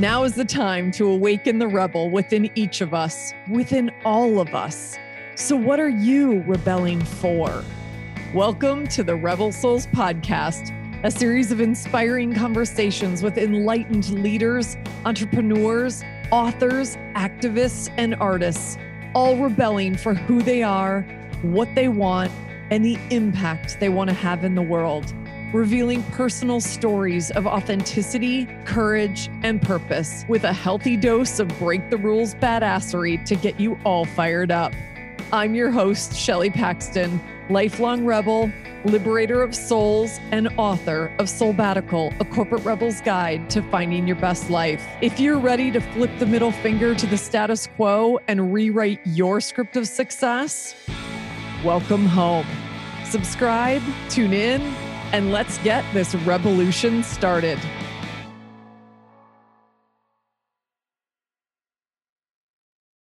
Now is the time to awaken the rebel within each of us, within all of us. So, what are you rebelling for? Welcome to the Rebel Souls Podcast, a series of inspiring conversations with enlightened leaders, entrepreneurs, authors, activists, and artists, all rebelling for who they are, what they want, and the impact they want to have in the world revealing personal stories of authenticity, courage, and purpose with a healthy dose of break the rules badassery to get you all fired up. I'm your host, Shelley Paxton, lifelong rebel, liberator of souls, and author of Soulbbatical, a corporate rebel's guide to finding your best life. If you're ready to flip the middle finger to the status quo and rewrite your script of success, welcome home. Subscribe, tune in, and let's get this revolution started.